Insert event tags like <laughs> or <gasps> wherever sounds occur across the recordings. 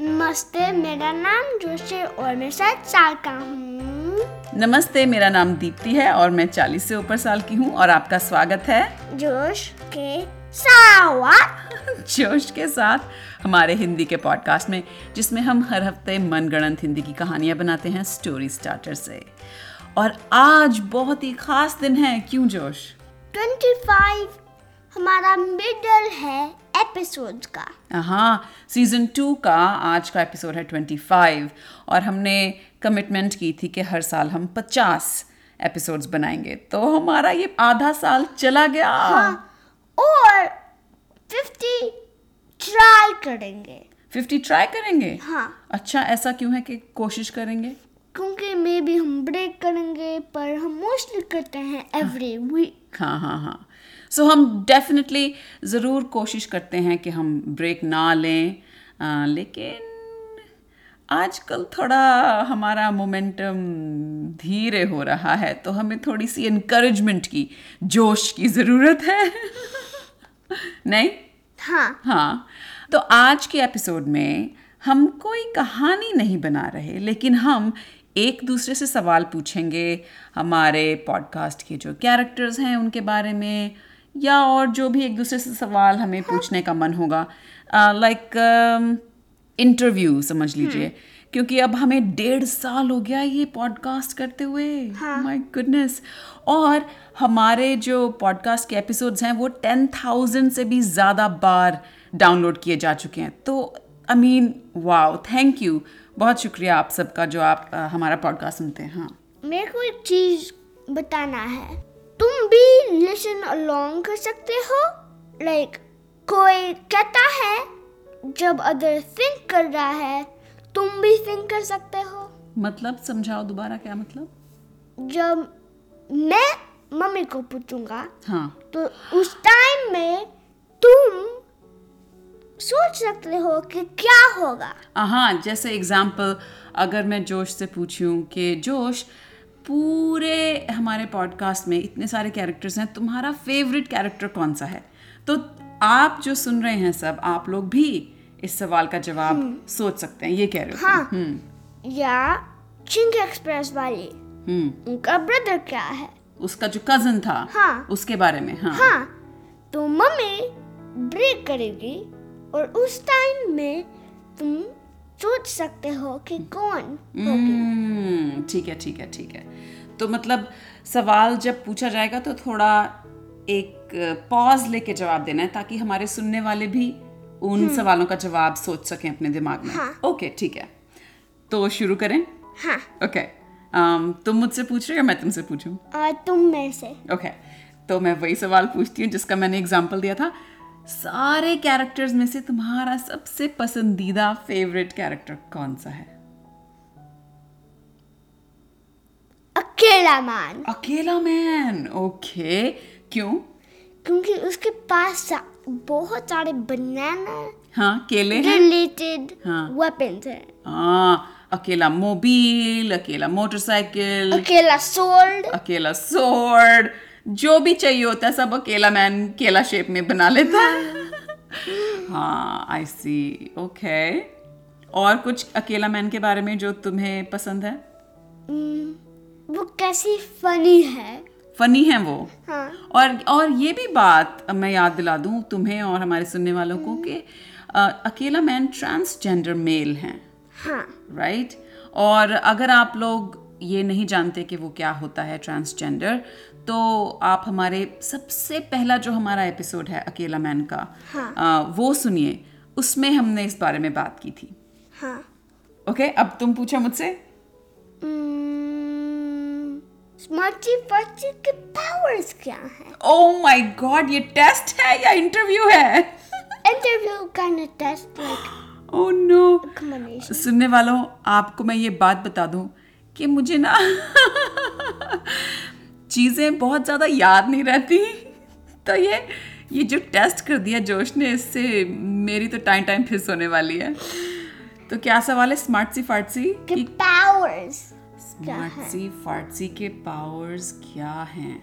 नमस्ते मेरा नाम जोश है और मैं सात साल का हूँ। नमस्ते मेरा नाम दीप्ति है और मैं 40 से ऊपर साल की हूँ और आपका स्वागत है। जोश के साथ। जोश के साथ हमारे हिंदी के पॉडकास्ट में जिसमें हम हर हफ़्ते मनगढ़ंत हिंदी की कहानियाँ बनाते हैं स्टोरी स्टार्टर से। और आज बहुत ही खास दिन है। क्यों जोश? 25 हमारा मिडल है। एपिसोड का हाँ सीज़न टू का आज का एपिसोड है 25 और हमने कमिटमेंट की थी कि हर साल हम 50 एपिसोड्स बनाएँगे। तो हमारा ये आधा साल चला गया। हाँ और 50 ट्राई करेंगे। 50 ट्राई करेंगे? हाँ। अच्छा ऐसा क्यों है कि कोशिश करेंगे? क्योंकि मे बी हम ब्रेक करेंगे पर हम मोस्टली करते हैं एवरी वीक हाँ हाँ हाँ। सो हम डेफिनेटली ज़रूर कोशिश करते हैं कि हम ब्रेक ना लें। आ, लेकिन आजकल थोड़ा हमारा मोमेंटम धीरे हो रहा है तो हमें थोड़ी सी इनक्रेजमेंट की जोश की ज़रूरत है। <laughs> नहीं? हाँ। हाँ। तो आज के एपिसोड में हम कोई कहानी नहीं बना रहे लेकिन हम एक दूसरे से सवाल पूछेंगे। हमारे पॉडकास्ट के जो कैरेक्टर्स हैं उनके बारे में या और जो भी एक दूसरे से सवाल हमें पूछने का मन होगा। लाइक इंटरव्यू समझ लीजिए। क्योंकि अब हमें डेढ़ साल हो गया ये पॉडकास्ट करते हुए। माय गुडनेस और हमारे जो पॉडकास्ट के एपिसोड्स हैं वो टेन थाउज़ेंड से भी ज़्यादा बार डाउनलोड किए जा चुके हैं। तो I mean wow thank you बहुत शुक्रिया आप सबका जो आप आ, हमारा पॉडकास्ट सुनते हैं। हाँ। मेरे को एक चीज़ बताना है। तुम भी लिसन अलोंग कर सकते हो। लाइक like, कोई कहता है जब अदर थिंक कर रहा है तुम भी थिंक कर सकते हो। मतलब समझाओ दोबारा क्या मतलब? जब मैं मम्मी को पूछूँगा हाँ। तो उस टाइम में तुम सोच सकते हो कि क्या होगा। हाँ जैसे एग्ज़ाम्पल अगर मैं जोश से पूछूँ कि जोश पूरे हमारे पॉडकास्ट में इतने सारे कैरेक्टर्स हैं तुम्हारा फेवरेट कैरेक्टर कौन सा है? तो आप जो सुन रहे हैं सब आप लोग भी इस सवाल का जवाब सोच सकते हैं ये कह रहे हो हाँ। हम्म। या चिंग एक्सप्रेस वाली हम्म। उनका ब्रदर क्या है? उसका जो कज़न था हाँ। उसके बारे में हाँ। हाँ। तो मम्मी ब्रेक करेगी और उस टाइम में तुम सोच सकते हो कि कौन होगी? हम्म, ठीक है ठीक है ठीक है। तो मतलब सवाल जब पूछा जाएगा तो थोड़ा एक पॉज लेके जवाब देना है ताकि हमारे सुनने वाले भी उन सवालों का जवाब सोच सकें अपने दिमाग में। हाँ। ओके ठीक है। तो शुरू करें? हाँ। ओके। तुम मुझसे पूछ रहे हो या मैं तुमसे पूछूँ? तुम में से। ओके। तो मैं वही सवाल पूछती हूँ जिसका मैंने एग्ज़ाम्पल दिया था। सारे कैरेक्टर्स में से तुम्हारा सबसे पसंदीदा फेवरेट कैरेक्टर कौन सा है? अकेला मान। अकेला मैन ओके क्यों? क्योंकि उसके पास सा- बहुत सारे बनाना हाँ केले हैं? रिलेटेड हाँ। वेपन्स हैं। हाँ अकेला मोबाइल अकेला मोटरसाइकिल अकेला सोल्ड अकेला स्वॉर्ड जो भी चाहिए होता है सब अकेला मैन केला शेप में बना लेता है। <laughs> हाँ आई सी ओके और कुछ अकेला मैन के बारे में जो तुम्हें पसंद है? वो कैसी फनी है? फनी है वो? हाँ। और और ये भी बात मैं याद दिला दूँ तुम्हें और हमारे सुनने वालों को कि अकेला मैन ट्रांसजेंडर मेल हैं। हाँ। राइट और अगर आप लोग ये नहीं जानते कि वो क्या होता है ट्रांसजेंडर तो आप हमारे सबसे पहला जो हमारा एपिसोड है अकेला मैन का हाँ। अ, वो सुनिए। उसमें हमने इस बारे में बात की थी। हाँ। ओके अब तुम पूछो मुझसे। स्मार्टी पर्ची के पावर्स क्या है? माय गॉड ये टेस्ट है या इंटरव्यू है? Interview kind of test like oh no सुनने वालों आपको मैं ये बात बता दूँ कि मुझे ना <laughs> चीज़ें बहुत ज़्यादा याद नहीं रहती। तो ये ये जो टेस्ट कर दिया जोश ने इससे मेरी तो टाइम टाइम फिस होने वाली है। तो क्या सवाल है? स्मार्ट सी फार्टसी के पावर्स स्मार्ट सी फार्टसी के पावर्स क्या हैं?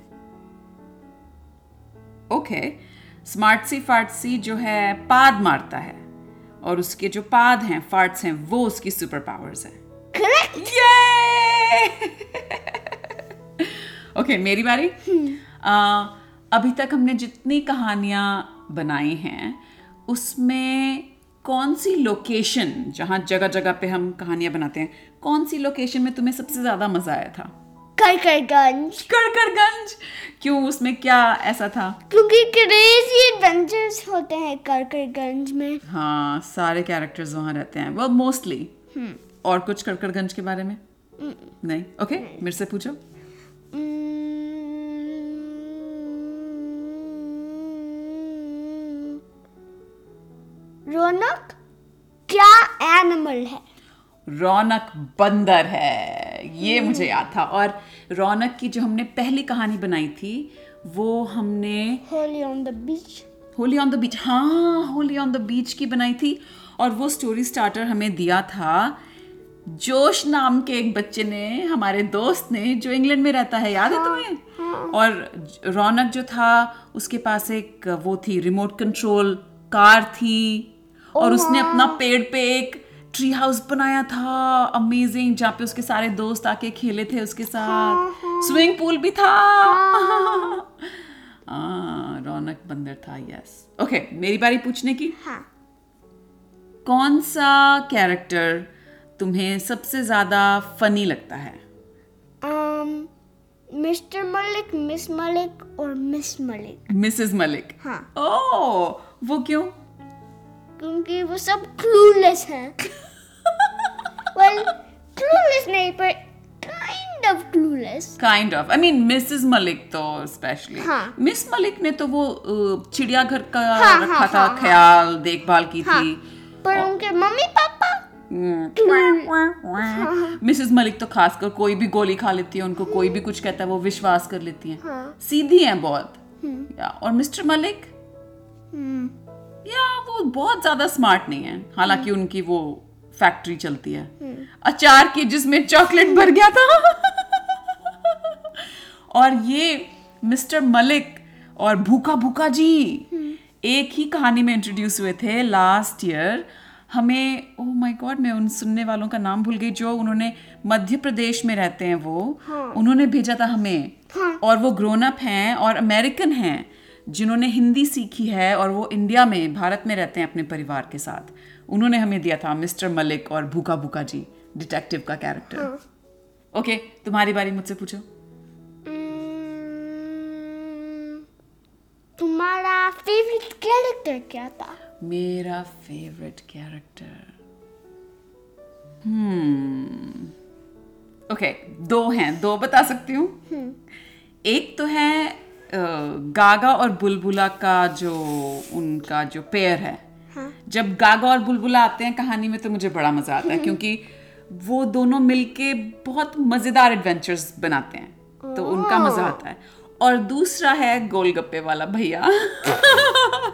ओके स्मार्ट सी फार्टसी जो है पाद मारता है। और उसके जो पाद हैं फार्ट्स हैं वो उसकी सुपर पावर्स हैं। करेक्ट <laughs> ओके मेरी बारी? आ, अभी तक हमने जितनी कहानियाँ बनाई हैं उसमें कौन सी लोकेशन जहाँ जगह जगह पे हम कहानियाँ बनाते हैं कौन सी लोकेशन में तुम्हें सबसे ज़्यादा मज़ा आया था? कड़कड़गंज कड़कड़गंज क्यों उसमें क्या ऐसा था? क्योंकि क्रेजी एडवेंचर्स होते हैं कड़कड़गंज में। हाँ सारे कैरेक्टर्स वहाँ रहते हैं। Well मोस्टली और कुछ कड़कड़गंज के बारे में? नहीं? ओके okay, मेरे से पूछो. रौनक क्या एनिमल है? रौनक बंदर है ये मुझे याद था। और रौनक की जो हमने पहली कहानी बनाई थी वो हमने Holi on the beach Holi on the beach हाँ होली ऑन द बीच की बनाई थी। और वो स्टोरी स्टार्टर हमें दिया था जोश नाम के एक बच्चे ने हमारे दोस्त ने जो इंग्लैंड में रहता है याद है तुम्हें? हाँ। और रौनक जो था उसके पास एक वो थी रिमोट कंट्रोल कार थी। और उसने अपना पेड़ पे एक ट्री हाउस बनाया था। अमेजिंग जहाँ पे उसके सारे दोस्त आके खेले थे उसके साथ। स्विमिंग पूल भी था। <laughs> हाँ। रौनक बंदर था यस ओके मेरी बारी पूछने की? हाँ। कौन सा कैरेक्टर तुम्हें सबसे ज़्यादा फनी लगता है? Um, mister Malik miss Malik और मिस मलिक मिसेस मलिक हाँ. ओ वो क्यों? क्योंकि वो सब क्लूलेस हैं. <laughs> वेल क्लूलेस नहीं पर kind of clueless kind of I mean missus Malik तो स्पेशली हाँ। मिस मलिक ने तो वो चिड़ियाघर का हाँ, रखा हाँ, था हाँ, हाँ। ख्याल देखभाल की हाँ. थी। पर और... उनके मम्मी पापा मिसेस मलिक तो खासकर कोई भी गोली खा लेती है उनको कोई भी कुछ कहता है वो विश्वास कर लेती हैं। हाँ। सीधी हैं बहुत। या और मिस्टर मलिक? हम्म। या वो बहुत ज़्यादा स्मार्ट नहीं है। हालाँकि उनकी वो फैक्ट्री चलती है। अचार की जिसमें चॉकलेट भर गया था। और ये मिस्टर मलिक और भूखा भूखा जी एक ही कहानी में इंट्रोड्यूस हुए थे लास्ट ईयर हमें ओह माय गॉड मैं उन सुनने वालों का नाम भूल गई जो उन्होंने मध्य प्रदेश में रहते हैं वो हाँ. उन्होंने भेजा था हमें। हाँ. और वो ग्रोन अप हैं और अमेरिकन हैं जिन्होंने हिंदी सीखी है और वो इंडिया में भारत में रहते हैं अपने परिवार के साथ। उन्होंने हमें दिया था मिस्टर मलिक और भूखा भूखा जी डिटेक्टिव का कैरेक्टर ओके तुम्हारी बारी मुझसे पूछो। Hmm, तुम्हारा फेवरेट कैरेक्टर क्या था? मेरा फेवरेट कैरेक्टर हम्म ओके दो हैं दो बता सकती हूँ? Hmm. एक तो है गागा और बुलबुला का जो उनका जो पेयर है। हाँ। जब गागा और बुलबुला आते हैं कहानी में तो मुझे बड़ा मज़ा आता है क्योंकि वो दोनों मिलके बहुत मज़ेदार एडवेंचर्स बनाते हैं तो उनका मज़ा आता है। और दूसरा है गोलगप्पे वाला भैया। <laughs>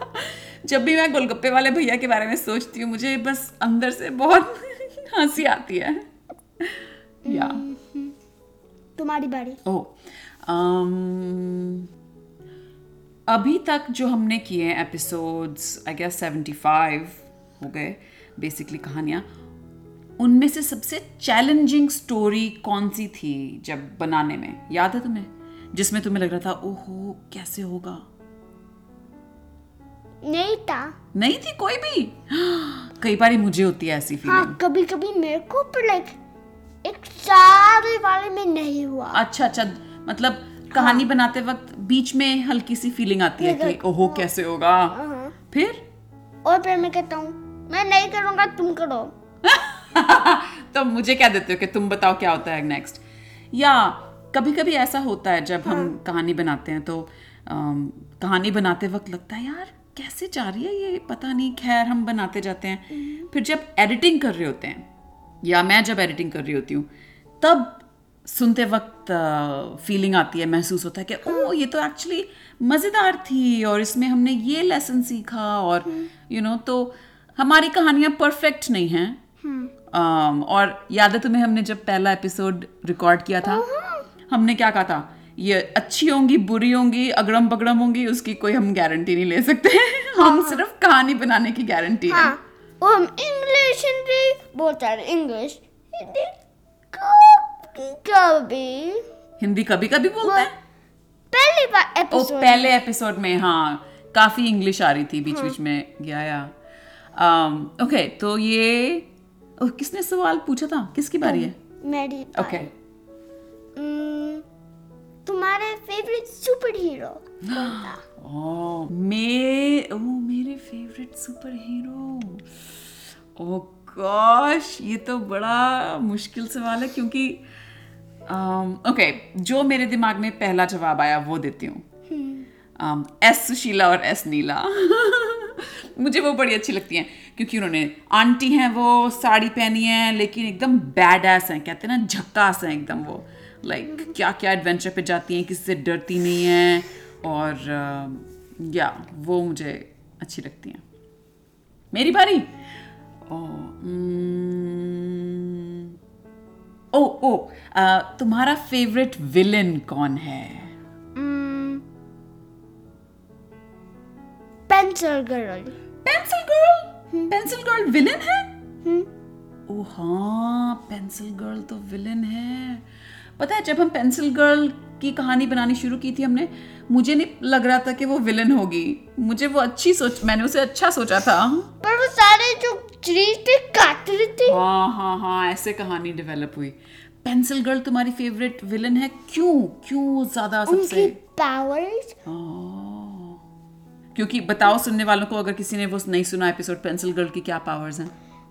जब भी मैं गोलगप्पे वाले भैया के बारे में सोचती हूँ मुझे बस अंदर से बहुत <laughs> हँसी आती है। या। तुम्हारी बारी। ओ अम, अभी तक जो हमने किए हैं एपिसोड्स आई गेस 75 हो गए बेसिकली कहानियाँ उनमें से सबसे चैलेंजिंग स्टोरी कौन सी थी जब बनाने में? याद है तुम्हें? जिसमें तुम्हें लग रहा था ओहो कैसे होगा? नहीं था। नहीं थी कोई भी? कई बार मुझे होती है ऐसी फीलिंग हाँ कभी कभी मेरे को पर लाइक एक सारे वाले में नहीं हुआ। अच्छा अच्छा मतलब कहानी हाँ। बनाते वक्त बीच में हल्की सी फीलिंग आती है कि ओहो कैसे होगा? हाँ। फिर? और फिर मैं कहता हूँ मैं नहीं करूँगा तुम करो। <laughs> तो मुझे क्या देते हो कि तुम बताओ क्या होता है नेक्स्ट या कभी कभी ऐसा होता है जब हाँ। हम कहानी बनाते हैं तो अम, कहानी बनाते वक्त लगता है यार कैसे जा रही है ये? पता नहीं खैर हम बनाते जाते हैं। फिर जब एडिटिंग कर रहे होते हैं या मैं जब एडिटिंग कर रही होती हूँ तब सुनते वक्त फीलिंग आती है महसूस होता है कि ओ ये तो एक्चुअली मज़ेदार थी और इसमें हमने ये लेसन सीखा। और यू नो तो हमारी कहानियाँ परफेक्ट नहीं हैं। um, और याद है तुम्हें हमने जब पहला एपिसोड रिकॉर्ड किया था? हमने क्या कहा था? ये अच्छी होंगी बुरी होंगी अगड़म बगड़म होंगी उसकी कोई हम गारंटी नहीं ले सकते। <laughs> हम हाँ। सिर्फ़ कहानी बनाने की गारंटी है। हाँ और हम इंग्लिश हिंदी बोलते हैं। इंग्लिश हिंदी कभी कभी। हिंदी कभी कभी बोलते हैं। पहली बार ओ पहले एपिसोड में हाँ काफ़ी इंग्लिश आ रही थी बीच बीच में गया या। ओके तो ये ओ, किसने सवाल पूछा था? किसकी बारी है? मेरी ओके हम्म, तुम्हारे फेवरेट सुपर हीरो कौन <gasps> मे ओ मेरे favourite super hero oh gosh ये तो बड़ा मुश्किल सवाल है क्योंकि ओके जो मेरे दिमाग में पहला जवाब आया वो देती हूँ। um, एस सुशीला और एस नीला। <laughs> मुझे वो बड़ी अच्छी लगती हैं क्योंकि उन्होंने आंटी हैं वो साड़ी पहनी है लेकिन एकदम बैड एस हैं कहते हैं ना झक्कास हैं एकदम वो। लाइक like, क्या क्या एडवेंचर पे जाती हैं किससे डरती नहीं है और uh, या वो मुझे अच्छी लगती हैं। मेरी बारी? ओ ओ ओ तुम्हारा फेवरेट विलन कौन है? Pencil girl pencil girl pencil girl villain है? ओ हाँ पेंसिल गर्ल तो विलन है। पता है जब हम पेंसिल गर्ल की कहानी बनानी शुरू की थी हमने मुझे नहीं लग रहा था कि वो विलन होगी। मुझे वो अच्छी सोच मैंने उसे अच्छा सोचा था। पर वो सारे जो पे काट रही थी। हाँ हाँ हाँ ऐसे कहानी डेवलप हुई। पेंसिल गर्ल तुम्हारी फेवरेट विलन है? क्यों? क्यों ज़्यादा सबसे? पावर्स क्योंकि बताओ सुनने वालों को अगर किसी ने वो नहीं सुना एपिसोड पेंसिल गर्ल की क्या पावर्स हैं?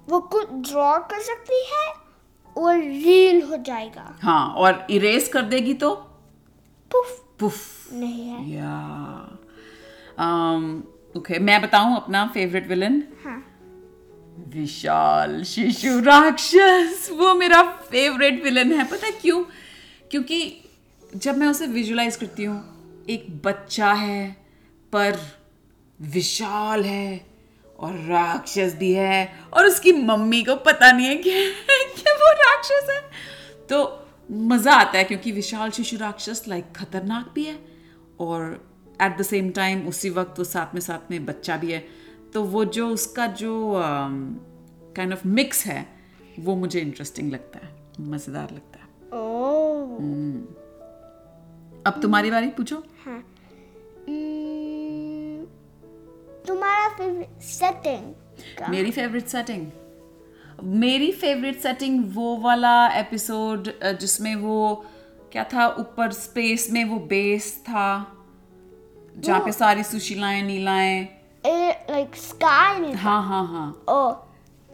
वो कुछ ड्रॉ कर सकती है और रील हो जाएगा। हाँ और इरेज कर देगी तो? पुफ। पुफ। नहीं है। या। ओके मैं बताऊँ अपना फेवरेट विलन हाँ। विशाल शिशु राक्षस वो मेरा फेवरेट विलन है। पता है क्यों? क्योंकि जब मैं उसे विजुलाइज करती हूँ एक बच्चा है पर विशाल है और राक्षस भी है और उसकी मम्मी को पता नहीं है कि वो राक्षस है। तो मज़ा आता है क्योंकि विशाल शिशु राक्षस लाइक खतरनाक भी है और एट द सेम टाइम उसी वक्त वो साथ में साथ में बच्चा भी है। तो वो जो उसका जो काइंड ऑफ़ मिक्स है वो मुझे इंटरेस्टिंग लगता है मज़ेदार लगता है। ओह अब तुम्हारी बारी पूछो। हाँ। Hmm, तुम्हारा फेवरेट सेटिंग मेरी फेवरेट सेटिंग मेरी फेवरेट सेटिंग वो वाला एपिसोड जिसमें वो क्या था ऊपर स्पेस में वो बेस था जहाँ पे सारी सुशीलाएँ नीलाएँ लाइक स्काई में हाँ हाँ हाँ। ओ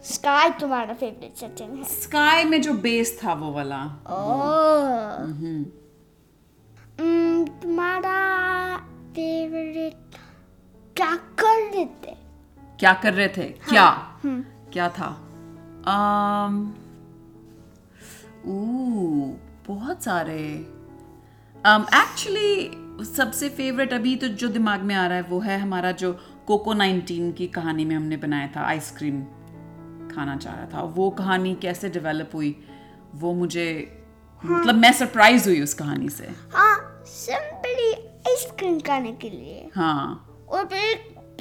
स्काई तुम्हारा फेवरेट सेटिंग है। स्काई में जो बेस था वो वाला। ओह Hmm, तुम्हारा फेवरेट क्या कर रहे थे? क्या कर रहे थे? क्या? क्या था? Um, ऊ बहुत सारे। एक्चुअली सबसे फेवरेट अभी तो जो दिमाग में आ रहा है वो है हमारा जो कोको 19 की कहानी में हमने बनाया था आइसक्रीम खाना चाह रहा था। वो कहानी कैसे डेवलप हुई वो मुझे मतलब मैं सरप्राइज़ हुई उस कहानी से। हाँ सिंपली आइसक्रीम खाने के लिए। हाँ। और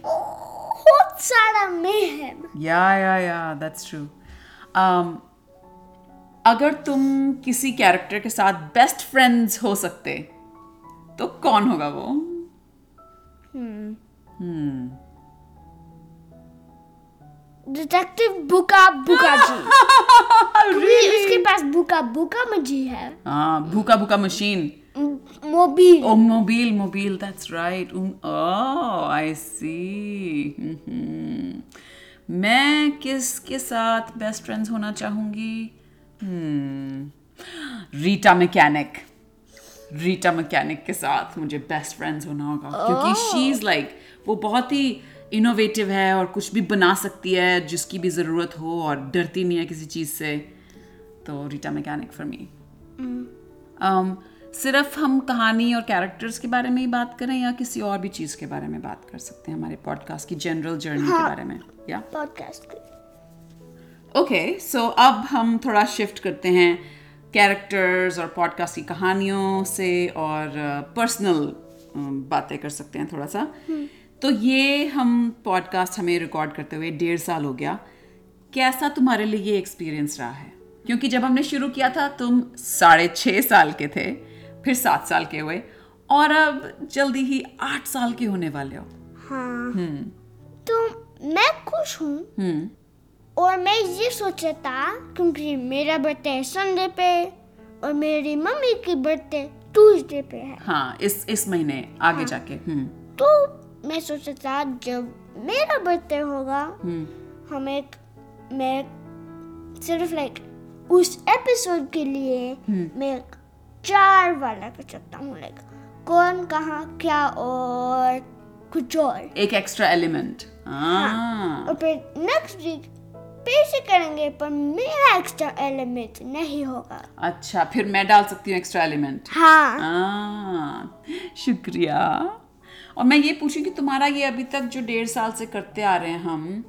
बहुत सारा मेहम या या या दैट्स ट्रू Um, अगर तुम किसी कैरेक्टर के साथ बेस्ट फ्रेंड्स हो सकते तो कौन होगा वो? डिटेक्टिव बुका बुका जी क्योंकि उसके पास बुका बुका मजी है हाँ भूखा भूखा machine mobile oh mobile mobile that's right oh I see. मैं किसके साथ बेस्ट फ्रेंड्स होना चाहूँगी? Hmm. Rita mechanic Rita mechanic के साथ मुझे बेस्ट फ्रेंड्स होना होगा। क्योंकि शी इज़ लाइक वो बहुत ही इनोवेटिव है और कुछ भी बना सकती है जिसकी भी ज़रूरत हो और डरती नहीं है किसी चीज़ से। तो रीटा मैकेनिक फॉर मी सिर्फ़ हम कहानी और कैरेक्टर्स के बारे में ही बात करें या किसी और भी चीज़ के बारे में बात कर सकते हैं हमारे पॉडकास्ट की जनरल जर्नी हाँ, के बारे में? या पॉडकास्ट ओके सो अब हम थोड़ा शिफ्ट करते हैं कैरेक्टर्स और पॉडकास्ट की कहानियों से और पर्सनल बातें कर सकते हैं थोड़ा सा। तो ये हम पॉडकास्ट हमें रिकॉर्ड करते हुए डेढ़ साल हो गया। कैसा तुम्हारे लिए ये एक्सपीरियंस रहा है? क्योंकि जब हमने शुरू किया था तुम साढ़े छः साल के थे। फिर सात साल के हुए और अब जल्दी ही आठ साल के होने वाले हो। हाँ। तो मैं खुश हूँ। हम्म। और मैं ये सोचा था क्योंकि मेरा बर्थडे संडे पे और मेरी मम्मी की बर्थडे ट्यूसडे पे है। हाँ इस इस महीने आगे हाँ, जाके हम्म। तो मैं सोचा था जब मेरा बर्थडे होगा हम्म। हम एक मैं सिर्फ़ लाइक उस एपिसोड के लिए मैं एक चार वाला कर सकता हूँ लाइक कौन कहाँ क्या और कुछ और। एक एक्स्ट्रा एलिमेंट हाँ और फिर नेक्स्ट वीक से करेंगे पर मेरा एक्स्ट्रा एलिमेंट नहीं होगा। अच्छा फिर मैं डाल सकती हूँ एक्स्ट्रा एलिमेंट हाँ। हाँ शुक्रिया। और मैं ये पूछूँ कि तुम्हारा ये अभी तक जो डेढ़ साल से करते आ रहे हैं हम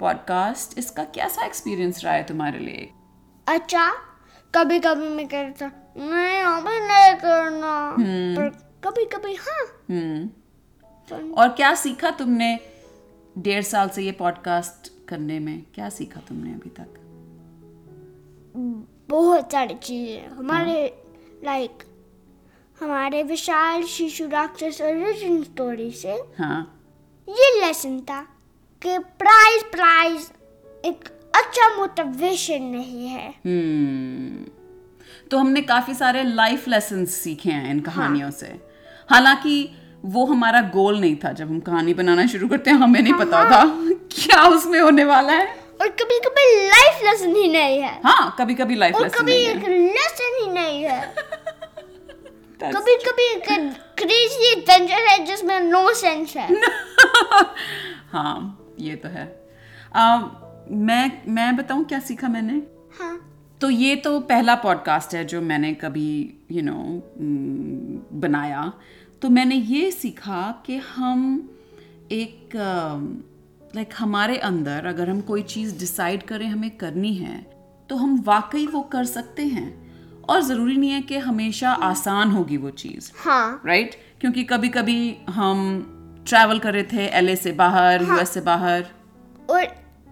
पॉडकास्ट इसका कैसा एक्सपीरियंस रहा है तुम्हारे लिए? अच्छा कभी कभी मैं कहता नहीं अभी नहीं करना। पर कभी कभी हाँ। हम्म। और क्या सीखा तुमने डेढ़ साल से ये पॉडकास्ट करने में? क्या सीखा तुमने अभी तक? बहुत सारी चीज़ें। हमारे लाइक हमारे विशाल शिशु राक्षस ओरिजिन स्टोरी से हाँ। ये लेसन था कि प्राइज प्राइज एक अच्छा मोटिवेशन नहीं है। हम्म। तो हमने काफ़ी सारे लाइफ लेसन सीखे हैं इन कहानियों से। हालाँकि वो हमारा गोल नहीं था जब हम कहानी बनाना शुरू करते हैं हमें नहीं पता था <laughs> क्या उसमें होने वाला है। और कभी कभी लाइफ लेसन ही नहीं है। हाँ कभी कभी लाइफ लेसन कभी लेसन ही। नहीं है। <laughs> कभी कभी एक क्रेजी एडवेंचर है जिसमें नो सेंस है। <laughs> हाँ ये तो है। आ, मैं मैं बताऊँ क्या सीखा मैंने? हाँ। तो ये तो पहला पॉडकास्ट है जो मैंने कभी यू you नो know, बनाया। तो मैंने ये सीखा कि हम एक लाइक हमारे अंदर अगर हम कोई चीज़ डिसाइड करें हमें करनी है तो हम वाकई वो कर सकते हैं। और ज़रूरी नहीं है कि हमेशा आसान होगी वो चीज़। हाँ। Right right? क्योंकि कभी कभी हम ट्रैवल कर रहे थे एलए से बाहर यूएस से बाहर। और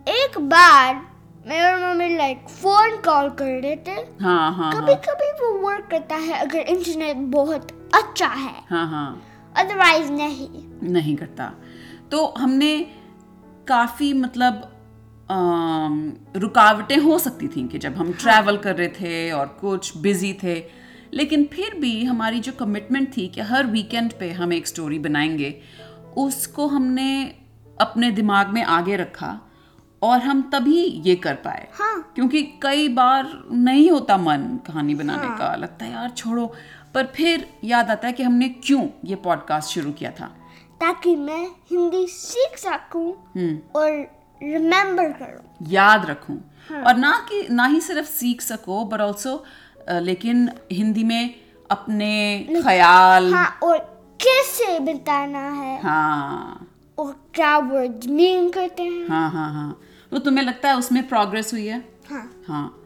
एक बार मेरे और मम्मी लाइक फ़ोन कॉल कर रहे थे। हाँ हाँ कभी कभी वो वर्क करता है अगर इंटरनेट बहुत अच्छा है। हाँ हाँ। अदरवाइज़ नहीं। नहीं करता। तो हमने काफ़ी मतलब रुकावटें हो सकती थी कि जब हम ट्रैवल कर रहे थे और कुछ बिज़ी थे। लेकिन फिर भी हमारी जो कमिटमेंट थी कि हर वीकेंड पे हम एक स्टोरी बनाएँगे उसको हमने अपने दिमाग में आगे रखा। और हम तभी ये कर पाए। हाँ। क्योंकि कई बार नहीं होता मन कहानी बनाने हाँ। का लगता है यार छोड़ो। पर फिर याद आता है कि हमने क्यों ये पॉडकास्ट शुरू किया था। ताकि मैं हिंदी सीख सकूँ हम्म। और रिमेम्बर करूँ। याद रखूँ। हाँ। और ना कि ना ही सिर्फ़ सीख सको बट ऑल्सो लेकिन हिंदी में अपने ख्याल हाँ और कैसे बताना है। हाँ। और क्या वर्ड मीन करते हैं। हाँ हाँ हाँ। तो तुम्हें लगता है उसमें प्रोग्रेस हुई है? हाँ। हाँ।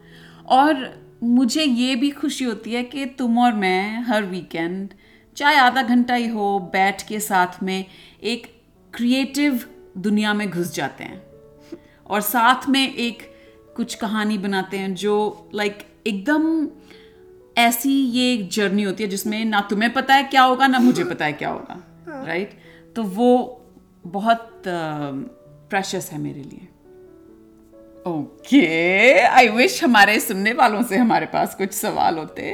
और मुझे ये भी खुशी होती है कि तुम और मैं हर वीकेंड चाहे आधा घंटा ही हो बैठ के साथ में एक क्रिएटिव दुनिया में घुस जाते हैं। और साथ में एक कुछ कहानी बनाते हैं जो लाइक like, एकदम ऐसी ये एक जर्नी होती है जिसमें ना तुम्हें पता है क्या होगा ना मुझे पता है क्या होगा राइट right? तो वो बहुत प्रेशस है मेरे लिए। ओके आई विश हमारे सुनने वालों से हमारे पास कुछ सवाल होते।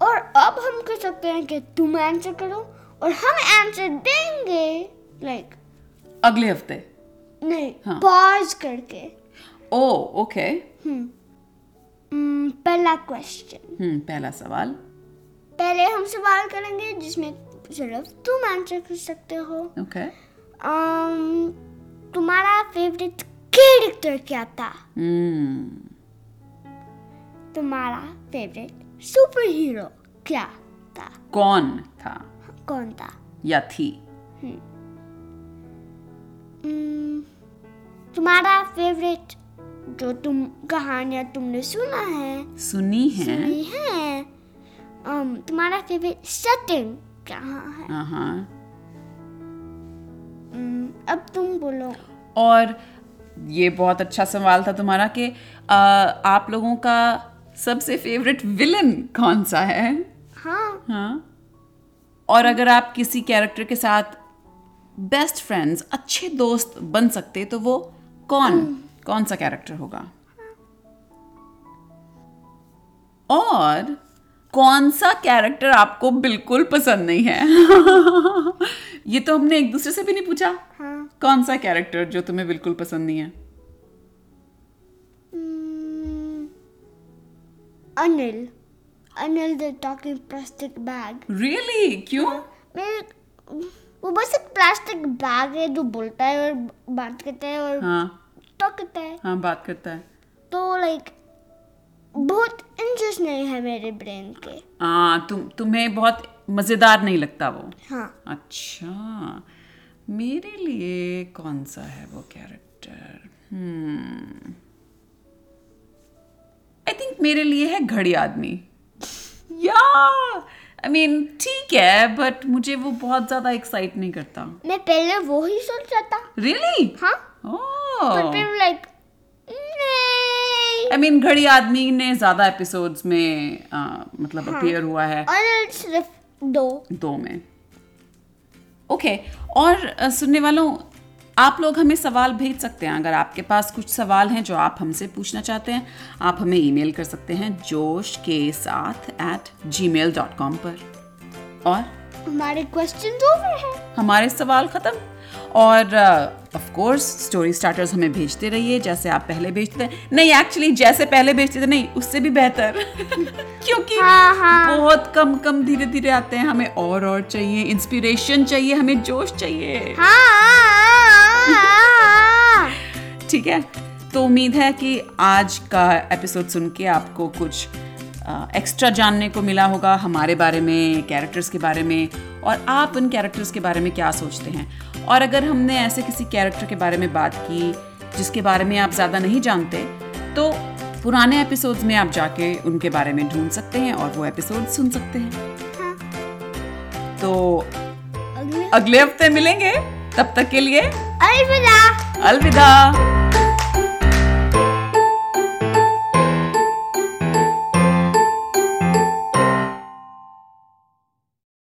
और अब हम कर सकते हैं कि तुम आंसर करो और हम आंसर देंगे लाइक like, अगले हफ़्ते। नहीं हाँ। पॉज करके। ओ ओके हम्म, पहला क्वेश्चन हम्म पहला सवाल। पहले हम सवाल करेंगे जिसमें सिर्फ़ तुम आंसर कर सकते हो। Okay okay. um, तुम्हारा फेवरेट कैरेक्टर क्या था? हम्म तुम्हारा फेवरेट सुपर हीरो क्या था? कौन था? कौन था? या थी? Hmm, तुम्हारा फेवरेट जो तुम कहानियाँ तुमने सुना है। सुनी है? सुनी है? Um, तुम्हारा फेवरेट सेटिंग कहाँ है हाँ। Hmm, अब तुम बोलो। और ये बहुत अच्छा सवाल था तुम्हारा कि आप लोगों का सबसे फेवरेट विलन कौन सा है? हाँ। हाँ। और अगर आप किसी कैरेक्टर के साथ बेस्ट फ्रेंड्स अच्छे दोस्त बन सकते तो वो कौन? <clears throat> कौन सा कैरेक्टर होगा? और कौन सा कैरेक्टर आपको बिल्कुल पसंद नहीं है? <laughs> ये तो हमने एक दूसरे से भी नहीं पूछा। हाँ। कौन सा कैरेक्टर जो तुम्हें बिल्कुल पसंद नहीं है? Hmm, Anil. Anil the talking plastic bag really क्यों? मेरे वो बस एक प्लास्टिक बैग है जो बोलता है और बात करता है और हाँ। टॉक करता है। हाँ बात करता है। तो लाइक बहुत इंटरेस्ट नहीं है मेरे ब्रेन के। हाँ तुम तुम्हें बहुत मज़ेदार नहीं लगता वो? हाँ। अच्छा। मेरे लिए कौन सा है वो कैरेक्टर आई थिंक मेरे लिए है घड़ी आदमी। या! आई मीन ठीक है बट मुझे वो बहुत ज़्यादा एक्साइट नहीं करता। मैं पहले वो ही सोचा था। रियली हाँ। ओह फिर लाइक आई मीन घड़ी आदमी ने ज़्यादा एपिसोड्स में आ, मतलब अपियर हुआ है। अनिल सिर्फ़ दो। दो में। Okay okay. और सुनने वालों आप लोग हमें सवाल भेज सकते हैं। अगर आपके पास कुछ सवाल हैं जो आप हमसे पूछना चाहते हैं आप हमें ईमेल कर सकते हैं जोश के साथ at G mail dot com पर। और? हमारे क्वेश्चन ओवर है। हमारे सवाल ख़त्म। और ऑफ़ कोर्स स्टोरी स्टार्टर्स हमें भेजते रहिए जैसे आप पहले भेजते थे। नहीं एक्चुअली जैसे पहले भेजते थे नहीं उससे भी बेहतर। <laughs> क्योंकि हाँ, हाँ। बहुत कम कम धीरे धीरे आते हैं। हमें और और चाहिए इंस्पिरेशन चाहिए हमें जोश चाहिए। हाँ <laughs> ठीक है? तो उम्मीद है कि आज का एपिसोड सुन के आपको कुछ एक्स्ट्रा जानने को मिला होगा हमारे बारे में कैरेक्टर्स के बारे में और आप उन कैरेक्टर्स के बारे में क्या सोचते हैं? और अगर हमने ऐसे किसी कैरेक्टर के बारे में बात की जिसके बारे में आप ज़्यादा नहीं जानते तो पुराने एपिसोड्स में आप जाके उनके बारे में ढूंढ सकते हैं और वो एपिसोड सुन सकते हैं। हाँ। तो अगले अगले हफ़्ते मिलेंगे। तब तक के लिए अलविदा। अलविदा।